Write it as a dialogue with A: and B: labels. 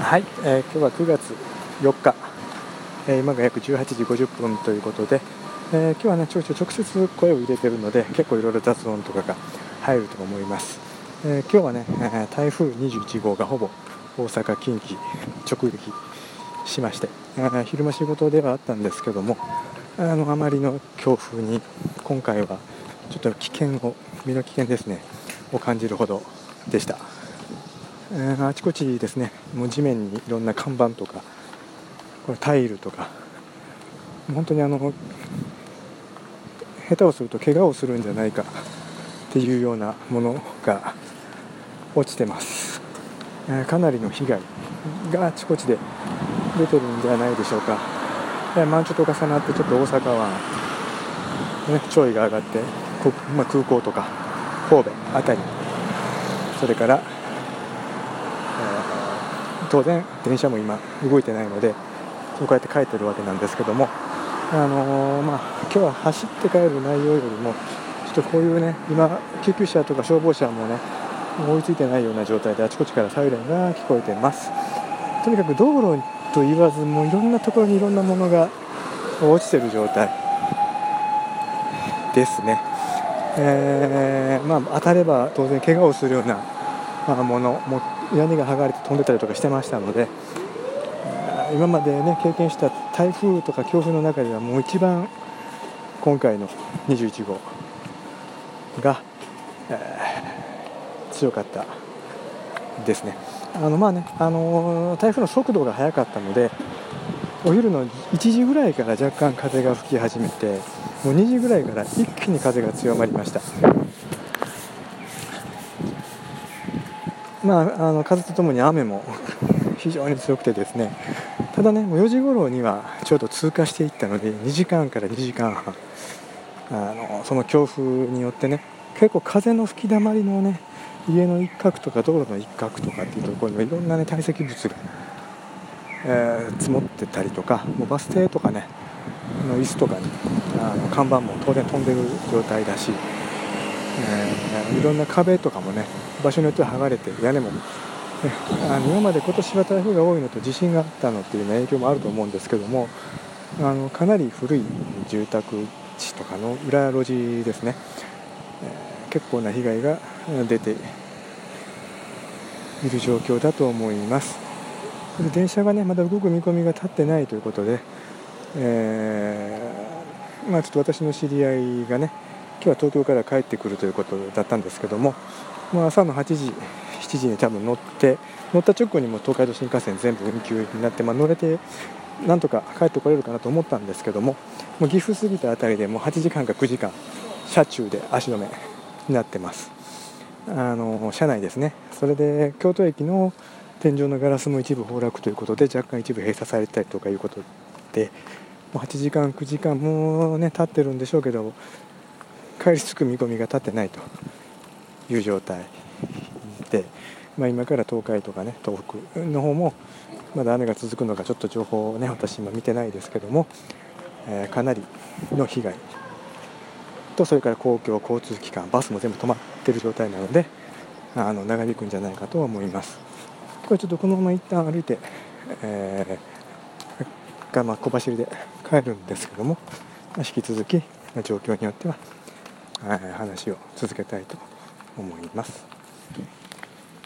A: はい、えー今日は9月4日、えー今が約18時50分ということで、えー今日はねちょいちょい直接声を入れてるので結構いろいろ雑音とかが入ると思います、えー今日はね、え ー台風21号がほぼ大阪近畿直撃しまして、えー昼間仕事ではあったんですけどもあのあまりの強風に今回はちょっと危険を身の危険ですねを感じるほどでした。あちこちですね。もう地面にいろんな看板とかこれタイルとか。本当にあの下手をすると怪我をするんじゃないかっていうようなものが落ちてます、えかなりの被害があちこちで出てるんではないでしょうか、え満潮と重なってちょっと大阪湾、ね、潮位が上がって、まあ、空港とか神戸辺りそれから当然電車も今動いてないのでこうやって帰ってるわけなんですけども、あのーまあ、今日は走って帰る内容よりもちょっとこういうね今救急車とか消防車もね追いついてないような状態であちこちからサイレンが聞こえてます。とにかく道路と言わずもういろんなところにいろんなものが落ちてる状態。ですね、えーまあ、当たれば当然怪我をするようなものも屋根が剥がれて飛んでたりとかしてましたので今までね経験した台風とか強風の中ではもう一番今回の21号が、えー強かったですね。あのまあね、あのー台風の速度が速かったのでお昼の1時ぐらいから若干風が吹き始めてもう2時ぐらいから一気に風が強まりました。まあ、あの風とともに雨も 非常に強くてですねただねもう4時頃にはちょうど通過していったので2時間から2時間半あのその強風によってね結構風の吹きだまりのね家の一角とか道路の一角とかっていうところにはいろんなね堆積物が、えー積もってたりとかもうバス停とかねの椅子とかにあの看板も当然飛んでる状態だしえーいろんな壁とかもね場所によっては剥がれて屋根も、ね、あの今まで今年は台風が多いのと地震があったのっていう、ね、影響もあると思うんですけどもあのかなり古い住宅地とかの裏路地ですね、えー結構な被害が出ている状況だと思います。電車がねまだ動く見込みが立ってないということで、えーまあ、ちょっと私の知り合いがね今日は東京から帰ってくるということだったんですけども、まあ、朝の8時、7時に多分乗って乗った直後にも東海道新幹線全部運休になって、まあ、乗れてなんとか帰ってこれるかなと思ったんですけどももう岐阜過ぎたあたりでもう8時間か9時間車中で足止めになってます。あの車内ですね。それで京都駅の天井のガラスも一部崩落ということで若干一部閉鎖されたりとかいうことでもう8時間9時間もうね経ってるんでしょうけど帰り着く見込みが立ってないと。いう状態で、まあ、今から東海とかね東北の方もまだ雨が続くのかちょっと情報をね私今見てないですけども、えーかなりの被害とそれから公共交通機関バスも全部止まってる状態なのであの長引くんじゃないかと思います。これちょっとこのまま一旦歩いて、えーがまあ小走りで帰るんですけどもま引き続きま状況によっては話を続けたいと思います。